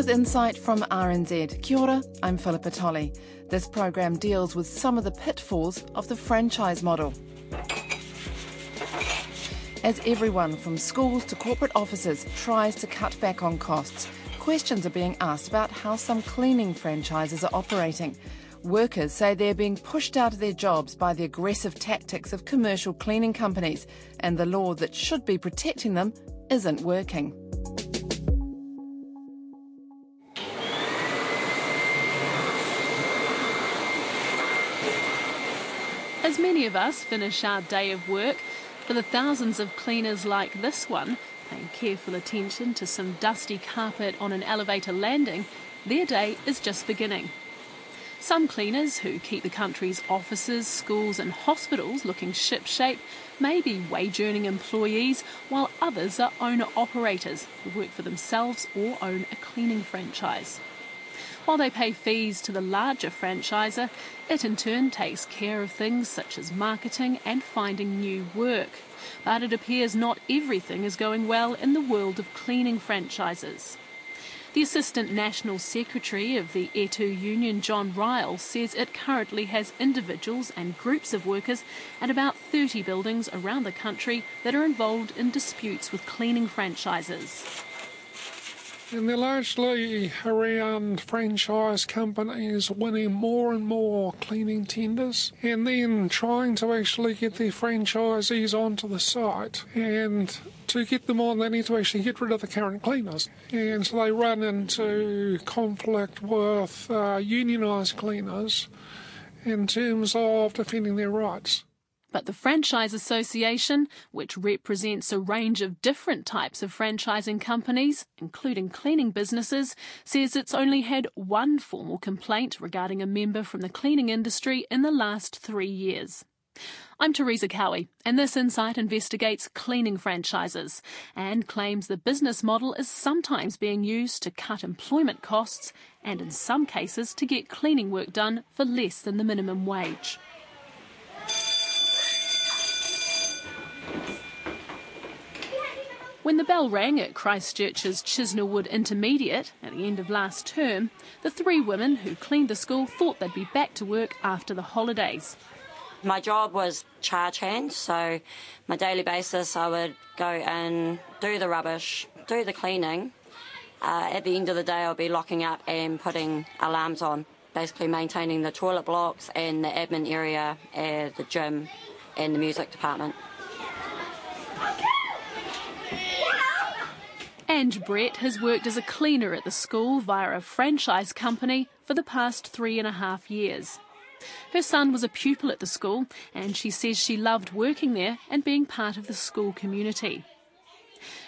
was insight from RNZ. Kia ora, I'm Philippa Tolley. This program deals with some of the pitfalls of the franchise model. As everyone from schools to corporate offices tries to cut back on costs, questions are being asked about how some cleaning franchises are operating. Workers say they're being pushed out of their jobs by the aggressive tactics of commercial cleaning companies, and the law that should be protecting them isn't working. Many of us finish our day of work, for the thousands of cleaners like this one, paying careful attention to some dusty carpet on an elevator landing, their day is just beginning. Some cleaners who keep the country's offices, schools, and hospitals looking shipshape may be wage earning employees, while others are owner operators who work for themselves or own a cleaning franchise. While they pay fees to the larger franchiser, it in turn takes care of things such as marketing and finding new work. But it appears not everything is going well in the world of cleaning franchises. The Assistant National Secretary of the Etu Union, John Ryall, says it currently has individuals and groups of workers at about 30 buildings around the country that are involved in disputes with cleaning franchises. And they're largely around franchise companies winning more and more cleaning tenders and then trying to actually get their franchisees onto the site. And to get them on, they need to actually get rid of the current cleaners. And so they run into conflict with uh, unionised cleaners in terms of defending their rights. But the Franchise Association, which represents a range of different types of franchising companies, including cleaning businesses, says it's only had one formal complaint regarding a member from the cleaning industry in the last three years. I'm Teresa Cowie, and this insight investigates cleaning franchises and claims the business model is sometimes being used to cut employment costs and, in some cases, to get cleaning work done for less than the minimum wage. When the bell rang at Christchurch's Chisnallwood Intermediate at the end of last term, the three women who cleaned the school thought they'd be back to work after the holidays. My job was charge hand, so my daily basis I would go and do the rubbish, do the cleaning. Uh, at the end of the day, I'll be locking up and putting alarms on, basically maintaining the toilet blocks and the admin area, and the gym, and the music department. Ange Brett has worked as a cleaner at the school via a franchise company for the past three and a half years. Her son was a pupil at the school, and she says she loved working there and being part of the school community.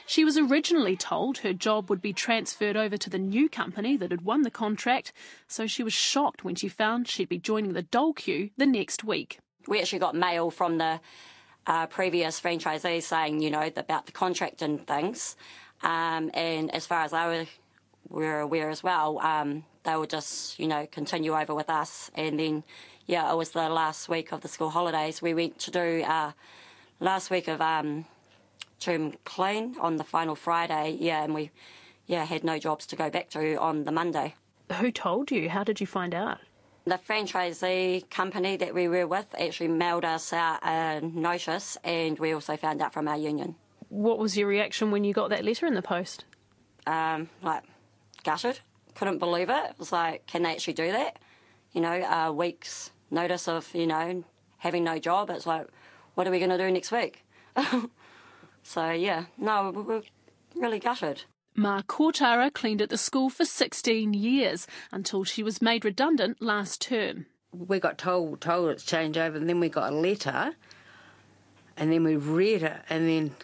She was originally told her job would be transferred over to the new company that had won the contract, so she was shocked when she found she'd be joining the dole queue the next week. We actually got mail from the uh, previous franchisees saying, you know, about the contract and things. Um, and as far as I were, were aware as well, um, they would just, you know, continue over with us. And then, yeah, it was the last week of the school holidays. We went to do uh, last week of um, term clean on the final Friday, yeah, and we, yeah, had no jobs to go back to on the Monday. Who told you? How did you find out? The franchisee company that we were with actually mailed us out a notice, and we also found out from our union. What was your reaction when you got that letter in the post? Um, like, gutted. Couldn't believe it. It was like, can they actually do that? You know, a week's notice of, you know, having no job. It's like, what are we going to do next week? so, yeah, no, we were really gutted. Ma Kortara cleaned at the school for 16 years until she was made redundant last term. We got told told it's changeover, and then we got a letter, and then we read it, and then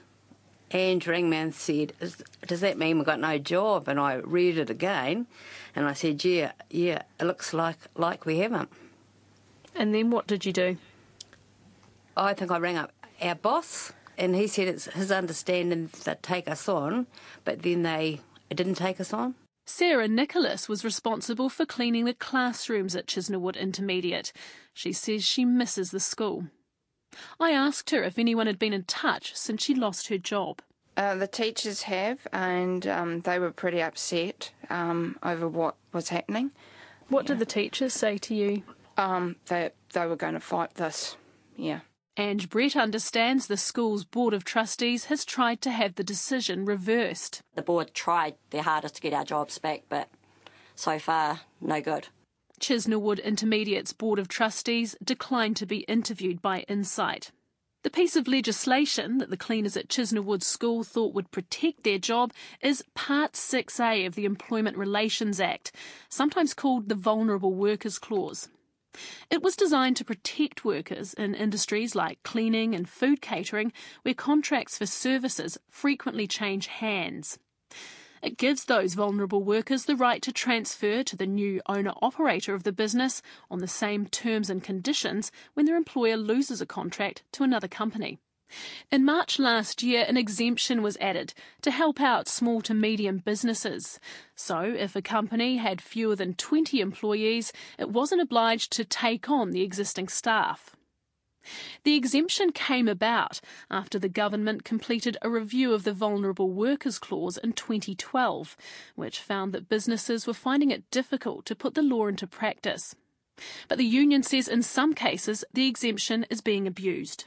Ange rang me and said, Does that mean we've got no job? And I read it again and I said, Yeah, yeah, it looks like, like we haven't. And then what did you do? I think I rang up our boss and he said it's his understanding that take us on, but then they didn't take us on. Sarah Nicholas was responsible for cleaning the classrooms at Chisnallwood Intermediate. She says she misses the school. I asked her if anyone had been in touch since she lost her job. Uh, the teachers have, and um, they were pretty upset um, over what was happening. What yeah. did the teachers say to you? Um, that they were going to fight this, yeah. Ange Brett understands the school's Board of Trustees has tried to have the decision reversed. The board tried their hardest to get our jobs back, but so far, no good. Chisnallwood Intermediate's Board of Trustees declined to be interviewed by Insight. The piece of legislation that the cleaners at Chisnallwood School thought would protect their job is Part 6A of the Employment Relations Act, sometimes called the Vulnerable Workers Clause. It was designed to protect workers in industries like cleaning and food catering, where contracts for services frequently change hands. It gives those vulnerable workers the right to transfer to the new owner operator of the business on the same terms and conditions when their employer loses a contract to another company. In March last year, an exemption was added to help out small to medium businesses. So, if a company had fewer than 20 employees, it wasn't obliged to take on the existing staff. The exemption came about after the government completed a review of the Vulnerable Workers Clause in 2012, which found that businesses were finding it difficult to put the law into practice. But the union says in some cases the exemption is being abused.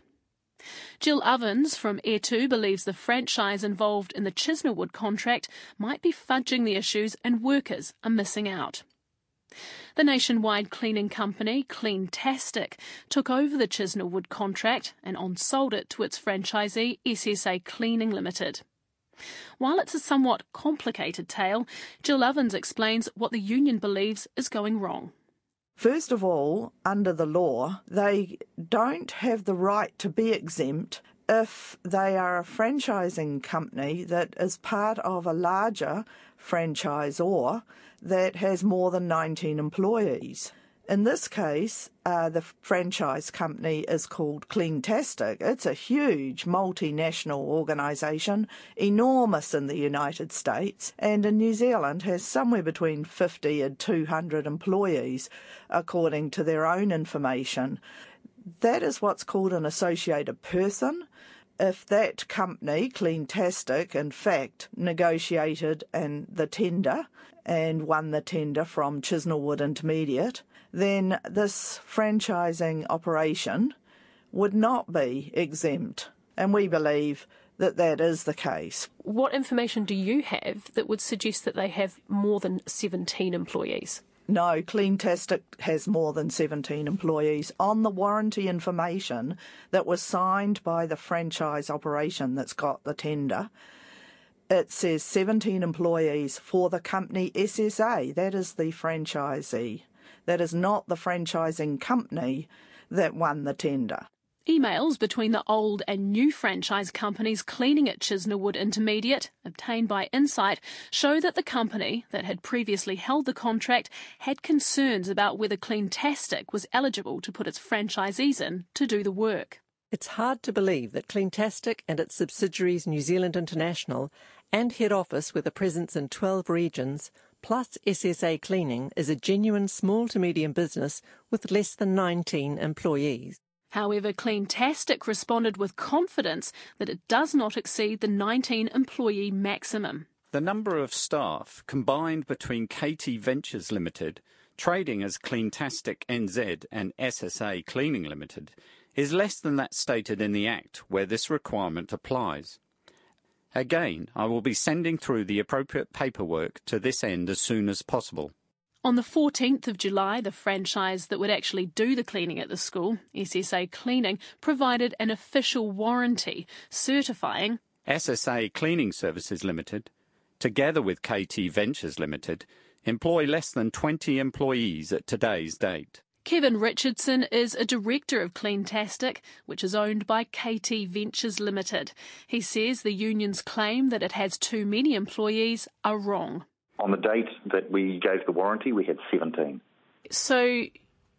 Jill Ovens from Etu believes the franchise involved in the Chisnallwood contract might be fudging the issues and workers are missing out. The nationwide cleaning company Cleantastic took over the Chisnallwood contract and on-sold it to its franchisee SSA Cleaning Limited. While it's a somewhat complicated tale, Jill Ovens explains what the union believes is going wrong. First of all, under the law, they don't have the right to be exempt if they are a franchising company that is part of a larger franchisor that has more than 19 employees. In this case, uh, the franchise company is called Cleantastic. It's a huge multinational organisation, enormous in the United States, and in New Zealand has somewhere between 50 and 200 employees, according to their own information. That is what's called an associated person. If that company, Cleantastic, in fact negotiated and the tender and won the tender from Chisnallwood Intermediate, then this franchising operation would not be exempt. And we believe that that is the case. What information do you have that would suggest that they have more than 17 employees? No, Cleantastic has more than 17 employees. On the warranty information that was signed by the franchise operation that's got the tender, it says 17 employees for the company SSA. That is the franchisee. That is not the franchising company that won the tender. Emails between the old and new franchise companies cleaning at Chisnallwood Intermediate, obtained by Insight, show that the company that had previously held the contract had concerns about whether Cleantastic was eligible to put its franchisees in to do the work. It's hard to believe that Cleantastic and its subsidiaries New Zealand International and head office with a presence in 12 regions, plus SSA Cleaning, is a genuine small to medium business with less than 19 employees. However, Cleantastic responded with confidence that it does not exceed the 19 employee maximum. The number of staff combined between KT Ventures Limited, trading as Cleantastic NZ and SSA Cleaning Limited, is less than that stated in the Act where this requirement applies. Again, I will be sending through the appropriate paperwork to this end as soon as possible. On the 14th of July, the franchise that would actually do the cleaning at the school, SSA Cleaning, provided an official warranty certifying SSA Cleaning Services Limited, together with KT Ventures Limited, employ less than 20 employees at today's date. Kevin Richardson is a director of Cleantastic, which is owned by KT Ventures Limited. He says the union's claim that it has too many employees are wrong. On the date that we gave the warranty, we had 17. So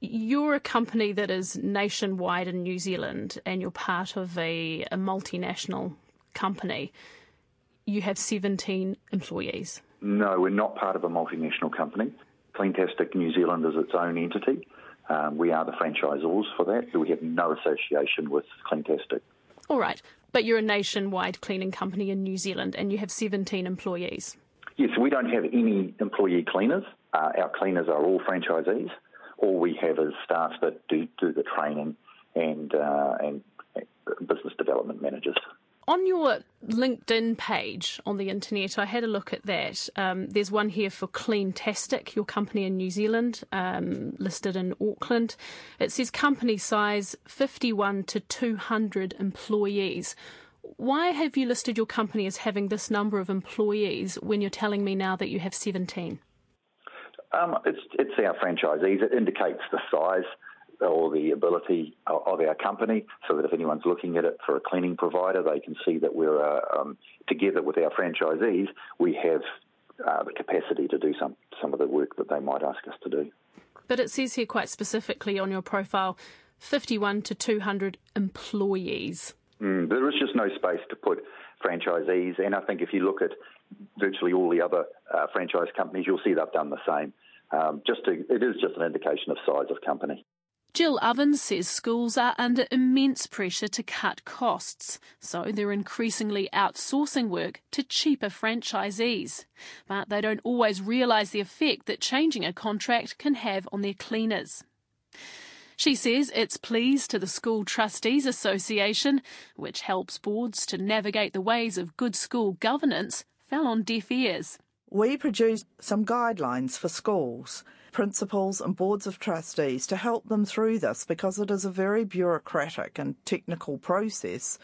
you're a company that is nationwide in New Zealand and you're part of a, a multinational company. You have 17 employees. No, we're not part of a multinational company. Cleantastic New Zealand is its own entity. Um, we are the franchisors for that. We have no association with Cleantastic. All right, but you're a nationwide cleaning company in New Zealand and you have 17 employees. Yes, we don't have any employee cleaners. Uh, our cleaners are all franchisees. All we have is staff that do, do the training and, uh, and business development managers. On your LinkedIn page on the internet, I had a look at that. Um, there's one here for Cleantastic, your company in New Zealand, um, listed in Auckland. It says company size 51 to 200 employees. Why have you listed your company as having this number of employees when you're telling me now that you have 17? Um, it's, it's our franchisees. It indicates the size or the ability of our company so that if anyone's looking at it for a cleaning provider, they can see that we're uh, um, together with our franchisees, we have uh, the capacity to do some, some of the work that they might ask us to do. But it says here quite specifically on your profile 51 to 200 employees. Mm, there is just no space to put franchisees, and I think if you look at virtually all the other uh, franchise companies, you'll see they've done the same. Um, just to, it is just an indication of size of company. Jill Ovens says schools are under immense pressure to cut costs, so they're increasingly outsourcing work to cheaper franchisees. But they don't always realise the effect that changing a contract can have on their cleaners. She says it's pleas to the School Trustees Association, which helps boards to navigate the ways of good school governance, fell on deaf ears. We produced some guidelines for schools principals and boards of trustees to help them through this because it is a very bureaucratic and technical process.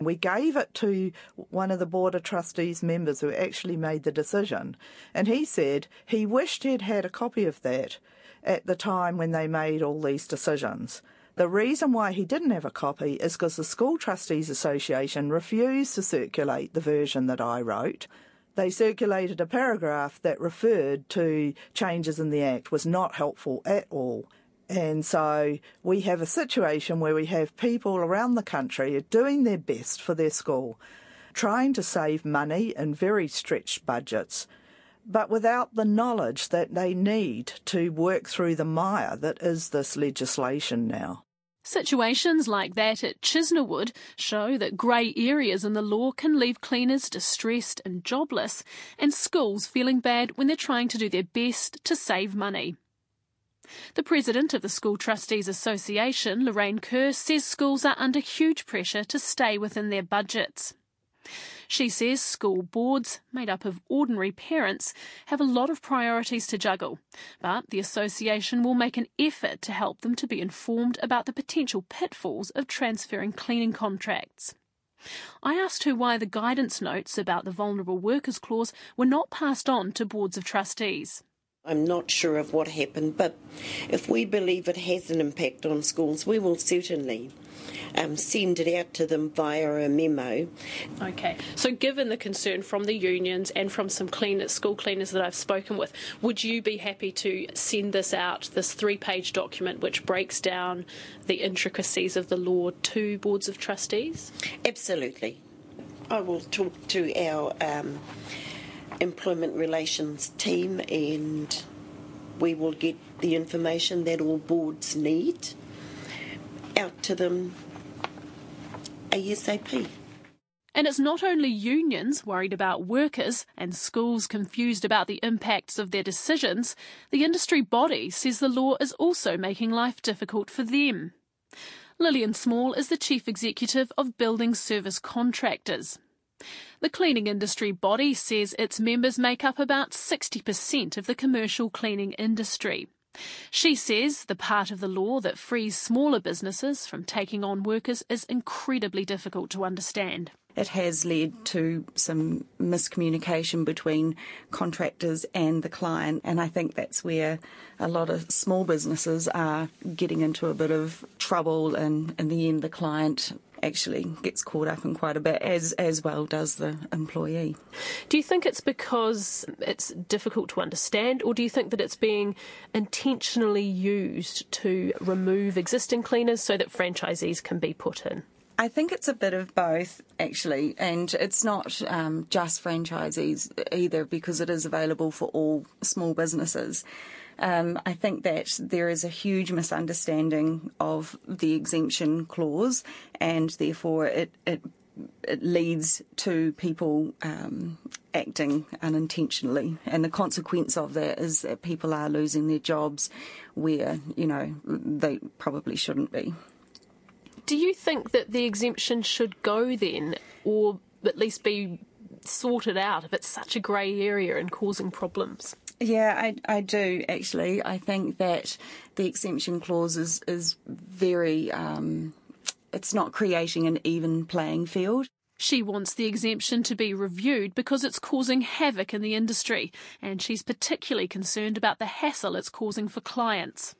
We gave it to one of the Board of Trustees members who actually made the decision, and he said he wished he'd had a copy of that at the time when they made all these decisions. The reason why he didn't have a copy is because the School Trustees Association refused to circulate the version that I wrote they circulated a paragraph that referred to changes in the Act was not helpful at all. And so we have a situation where we have people around the country doing their best for their school, trying to save money in very stretched budgets, but without the knowledge that they need to work through the mire that is this legislation now. Situations like that at Chisnallwood show that grey areas in the law can leave cleaners distressed and jobless, and schools feeling bad when they're trying to do their best to save money. The president of the School Trustees Association, Lorraine Kerr, says schools are under huge pressure to stay within their budgets. She says school boards, made up of ordinary parents, have a lot of priorities to juggle, but the association will make an effort to help them to be informed about the potential pitfalls of transferring cleaning contracts. I asked her why the guidance notes about the vulnerable workers clause were not passed on to boards of trustees. I'm not sure of what happened, but if we believe it has an impact on schools, we will certainly um, send it out to them via a memo. Okay. So, given the concern from the unions and from some cleaners, school cleaners that I've spoken with, would you be happy to send this out, this three page document which breaks down the intricacies of the law to boards of trustees? Absolutely. I will talk to our um, employment relations team and we will get the information that all boards need out to them ASAP. And it's not only unions worried about workers and schools confused about the impacts of their decisions, the industry body says the law is also making life difficult for them. Lillian Small is the chief executive of Building Service Contractors. The cleaning industry body says its members make up about 60% of the commercial cleaning industry. She says the part of the law that frees smaller businesses from taking on workers is incredibly difficult to understand. It has led to some miscommunication between contractors and the client, and I think that's where a lot of small businesses are getting into a bit of trouble, and in the end, the client actually gets caught up in quite a bit, as as well does the employee. Do you think it's because it's difficult to understand, or do you think that it's being intentionally used to remove existing cleaners so that franchisees can be put in? I think it's a bit of both, actually, and it's not um, just franchisees either because it is available for all small businesses. Um, I think that there is a huge misunderstanding of the exemption clause, and therefore it, it it leads to people um, acting unintentionally, and the consequence of that is that people are losing their jobs where you know they probably shouldn't be. Do you think that the exemption should go then, or at least be sorted out if it's such a grey area and causing problems? Yeah, I, I do actually. I think that the exemption clause is, is very, um, it's not creating an even playing field. She wants the exemption to be reviewed because it's causing havoc in the industry, and she's particularly concerned about the hassle it's causing for clients.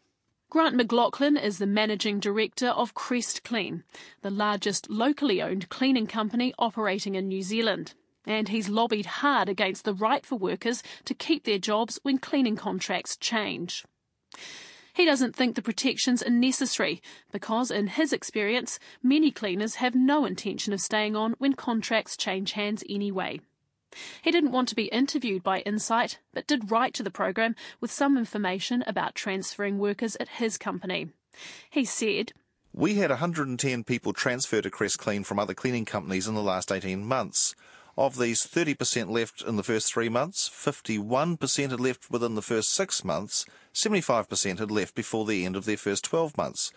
Grant McLaughlin is the managing director of Crest Clean, the largest locally owned cleaning company operating in New Zealand. And he's lobbied hard against the right for workers to keep their jobs when cleaning contracts change. He doesn't think the protections are necessary because, in his experience, many cleaners have no intention of staying on when contracts change hands anyway. He didn't want to be interviewed by Insight, but did write to the program with some information about transferring workers at his company. He said, We had 110 people transfer to Crest Clean from other cleaning companies in the last 18 months. Of these, 30% left in the first three months, 51% had left within the first six months, 75% had left before the end of their first 12 months.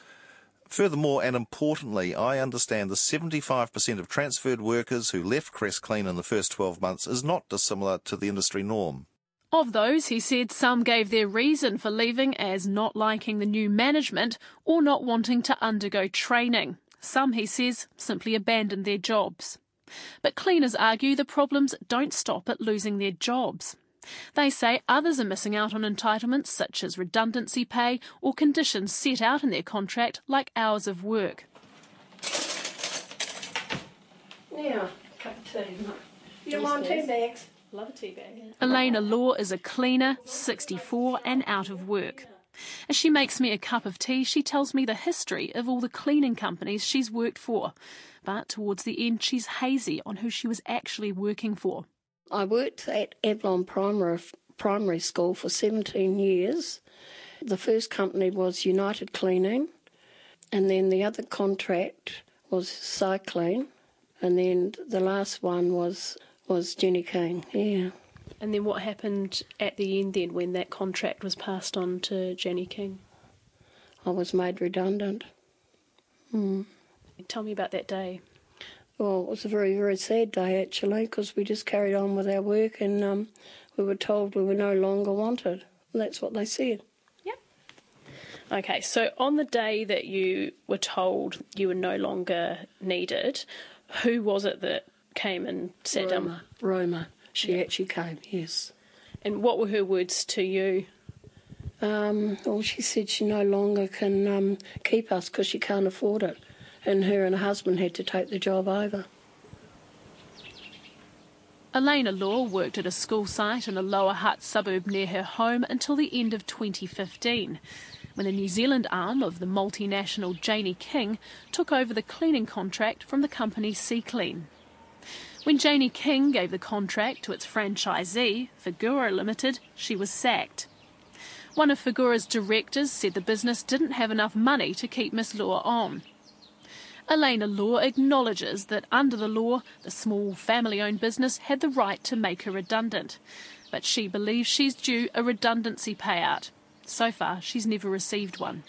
Furthermore, and importantly, I understand the 75% of transferred workers who left Crest Clean in the first 12 months is not dissimilar to the industry norm. Of those, he said some gave their reason for leaving as not liking the new management or not wanting to undergo training. Some, he says, simply abandoned their jobs. But cleaners argue the problems don't stop at losing their jobs. They say others are missing out on entitlements such as redundancy pay or conditions set out in their contract like hours of work. Yeah, cup of tea. You want tea bags? Love a tea bag. Elena Law is a cleaner, 64 and out of work. As she makes me a cup of tea, she tells me the history of all the cleaning companies she's worked for. But towards the end, she's hazy on who she was actually working for. I worked at Avalon Primary, Primary School for 17 years. The first company was United Cleaning, and then the other contract was Cyclone, and then the last one was was Jenny King. Yeah. And then what happened at the end then when that contract was passed on to Jenny King? I was made redundant. Mm. Tell me about that day. Well, it was a very, very sad day actually because we just carried on with our work and um, we were told we were no longer wanted. That's what they said. Yep. Okay, so on the day that you were told you were no longer needed, who was it that came and sat Roma. down? Roma. She actually came, yes. And what were her words to you? Um, well, she said she no longer can um, keep us because she can't afford it and her and her husband had to take the job over. Elena Law worked at a school site in a Lower Hutt suburb near her home until the end of 2015, when the New Zealand arm of the multinational Jani-King took over the cleaning contract from the company Sea Clean. When Jani-King gave the contract to its franchisee, Figura Limited, she was sacked. One of Figura's directors said the business didn't have enough money to keep Miss Law on. Elena Law acknowledges that under the law, the small family owned business had the right to make her redundant. But she believes she's due a redundancy payout. So far, she's never received one.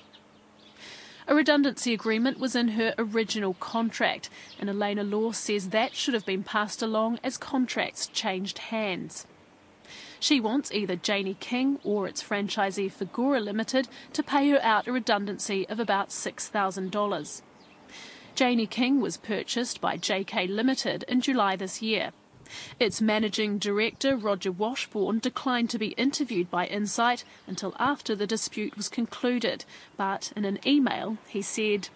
A redundancy agreement was in her original contract, and Elena Law says that should have been passed along as contracts changed hands. She wants either Jani-King or its franchisee Figura Limited to pay her out a redundancy of about $6,000. Jani-King was purchased by JK Limited in July this year. Its managing director, Roger Washbourne, declined to be interviewed by Insight until after the dispute was concluded, but in an email he said,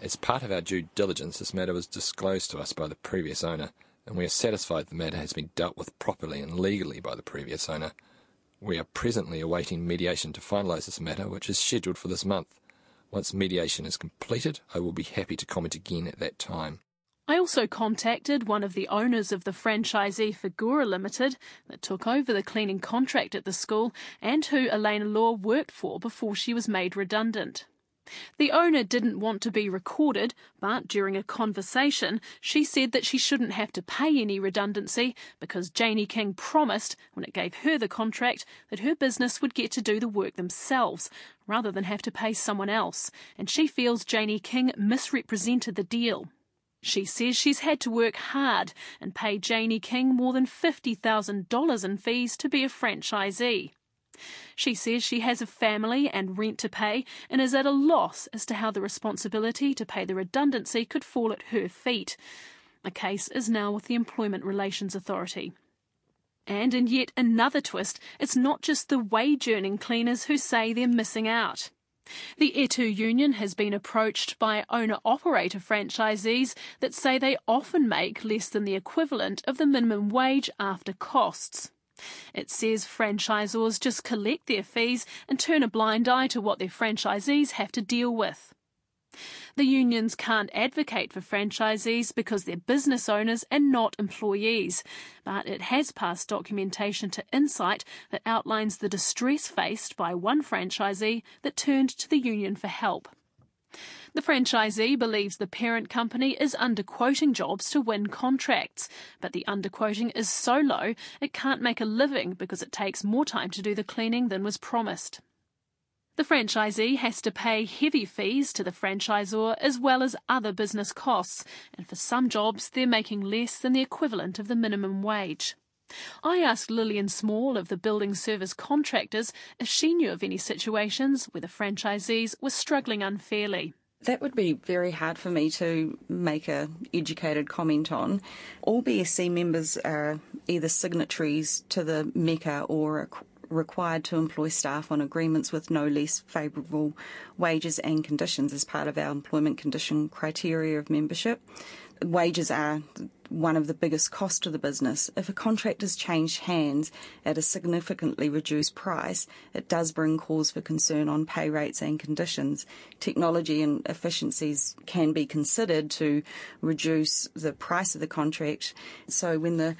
As part of our due diligence, this matter was disclosed to us by the previous owner, and we are satisfied the matter has been dealt with properly and legally by the previous owner. We are presently awaiting mediation to finalise this matter, which is scheduled for this month. Once mediation is completed, I will be happy to comment again at that time. I also contacted one of the owners of the franchisee Figura Limited that took over the cleaning contract at the school and who Elena Law worked for before she was made redundant. The owner didn't want to be recorded, but during a conversation, she said that she shouldn't have to pay any redundancy because Jani-King promised, when it gave her the contract, that her business would get to do the work themselves rather than have to pay someone else, and she feels Jani-King misrepresented the deal. She says she's had to work hard and pay Jani-King more than $50,000 in fees to be a franchisee. She says she has a family and rent to pay and is at a loss as to how the responsibility to pay the redundancy could fall at her feet. A case is now with the Employment Relations Authority. And in yet another twist, it's not just the wage earning cleaners who say they're missing out. The Etu union has been approached by owner operator franchisees that say they often make less than the equivalent of the minimum wage after costs. It says franchisors just collect their fees and turn a blind eye to what their franchisees have to deal with. The unions can't advocate for franchisees because they're business owners and not employees, but it has passed documentation to Insight that outlines the distress faced by one franchisee that turned to the union for help. The franchisee believes the parent company is underquoting jobs to win contracts, but the underquoting is so low it can't make a living because it takes more time to do the cleaning than was promised. The franchisee has to pay heavy fees to the franchisor as well as other business costs, and for some jobs they're making less than the equivalent of the minimum wage. I asked Lillian Small of the building service contractors if she knew of any situations where the franchisees were struggling unfairly. That would be very hard for me to make a educated comment on. All BSC members are either signatories to the MECA or required to employ staff on agreements with no less favourable wages and conditions as part of our employment condition criteria of membership. Wages are one of the biggest costs to the business. If a contract has changed hands at a significantly reduced price, it does bring cause for concern on pay rates and conditions. Technology and efficiencies can be considered to reduce the price of the contract. So when the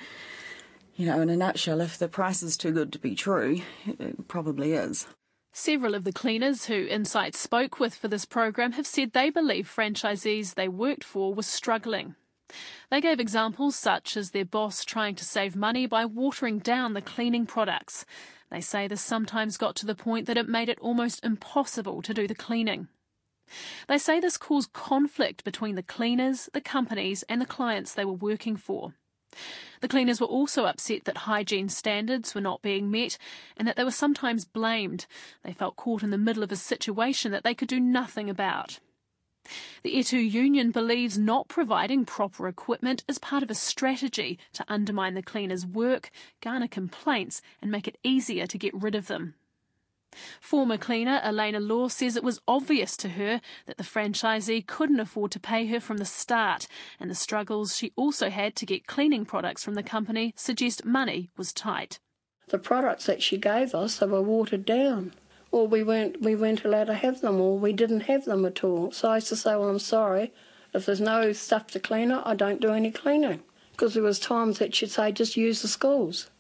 you know, in a nutshell, if the price is too good to be true, it probably is. Several of the cleaners who Insight spoke with for this program have said they believe franchisees they worked for were struggling. They gave examples such as their boss trying to save money by watering down the cleaning products. They say this sometimes got to the point that it made it almost impossible to do the cleaning. They say this caused conflict between the cleaners, the companies, and the clients they were working for. The cleaners were also upset that hygiene standards were not being met and that they were sometimes blamed. They felt caught in the middle of a situation that they could do nothing about. The Etu union believes not providing proper equipment is part of a strategy to undermine the cleaners' work, garner complaints, and make it easier to get rid of them. Former cleaner Elena Law says it was obvious to her that the franchisee couldn't afford to pay her from the start, and the struggles she also had to get cleaning products from the company suggest money was tight. The products that she gave us, they were watered down. Or we weren't we weren't allowed to have them or we didn't have them at all. So I used to say, Well I'm sorry, if there's no stuff to clean it, I don't do any cleaning. Because there was times that she'd say just use the schools.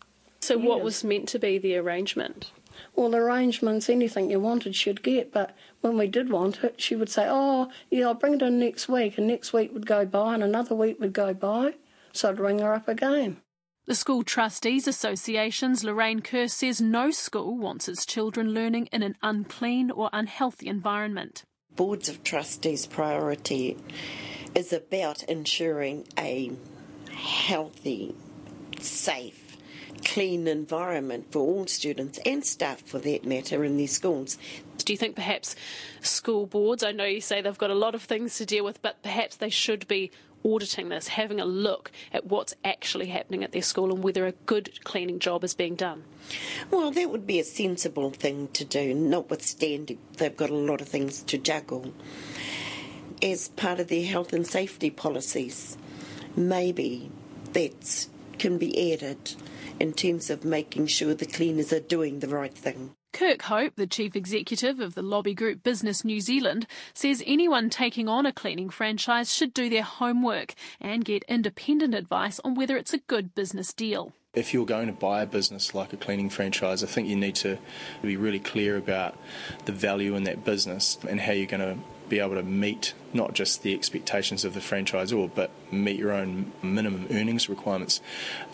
So what was meant to be the arrangement? All the arrangements, anything you wanted, she'd get. But when we did want it, she would say, Oh, yeah, I'll bring it in next week. And next week would go by, and another week would go by. So I'd ring her up again. The School Trustees Association's Lorraine Kerr says no school wants its children learning in an unclean or unhealthy environment. Boards of Trustees' priority is about ensuring a healthy, safe, clean environment for all students and staff for that matter in their schools. Do you think perhaps school boards, I know you say they've got a lot of things to deal with, but perhaps they should be auditing this, having a look at what's actually happening at their school and whether a good cleaning job is being done? Well, that would be a sensible thing to do, notwithstanding they've got a lot of things to juggle. As part of their health and safety policies, maybe that can be added in terms of making sure the cleaners are doing the right thing. Kirk Hope, the chief executive of the lobby group Business New Zealand, says anyone taking on a cleaning franchise should do their homework and get independent advice on whether it's a good business deal. If you're going to buy a business like a cleaning franchise, I think you need to be really clear about the value in that business and how you're going to be able to meet not just the expectations of the franchisor, but meet your own minimum earnings requirements.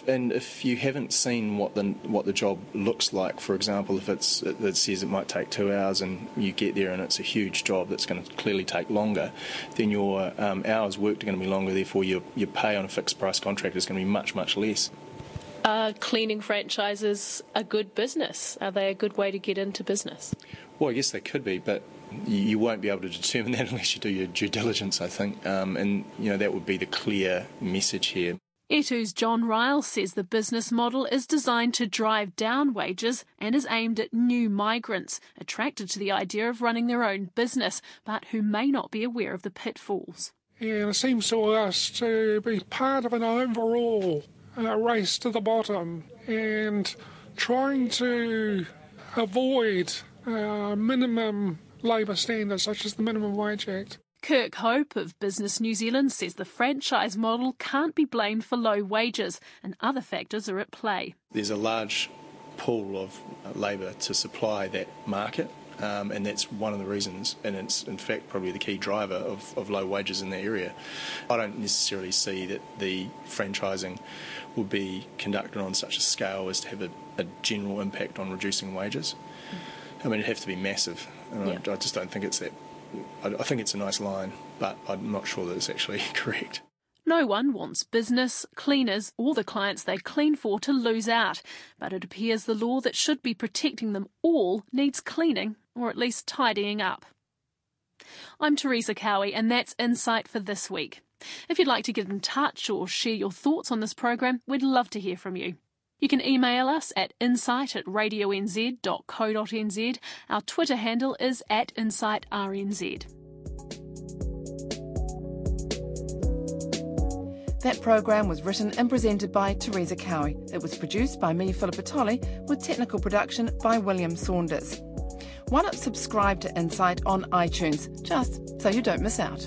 And if you haven't seen what the what the job looks like, for example, if it's it says it might take two hours and you get there and it's a huge job that's going to clearly take longer, then your um, hours worked are going to be longer. Therefore, your your pay on a fixed price contract is going to be much much less. Are cleaning franchises a good business? Are they a good way to get into business? Well, I guess they could be, but you won't be able to determine that unless you do your due diligence, I think. Um, and, you know, that would be the clear message here. Etu's John Ryall says the business model is designed to drive down wages and is aimed at new migrants attracted to the idea of running their own business, but who may not be aware of the pitfalls. And it seems to us to be part of an overall uh, race to the bottom and trying to avoid uh, minimum labour standards such as the Minimum Wage Act. Kirk Hope of Business New Zealand says the franchise model can't be blamed for low wages and other factors are at play. There's a large pool of labour to supply that market. Um, and that's one of the reasons, and it's in fact probably the key driver of, of low wages in the area. I don't necessarily see that the franchising will be conducted on such a scale as to have a, a general impact on reducing wages. I mean, it'd have to be massive. And yeah. I, I, just don't think it's that. I, I think it's a nice line, but I'm not sure that it's actually correct. No one wants business, cleaners, or the clients they clean for to lose out, but it appears the law that should be protecting them all needs cleaning, or at least tidying up. I'm Teresa Cowie, and that's Insight for this week. If you'd like to get in touch or share your thoughts on this program, we'd love to hear from you. You can email us at insight at radionz.co.nz. Our Twitter handle is at insightrnz. That program was written and presented by Teresa Cowie. It was produced by me, Philippa Tolley, with technical production by William Saunders. Why not subscribe to Insight on iTunes, just so you don't miss out?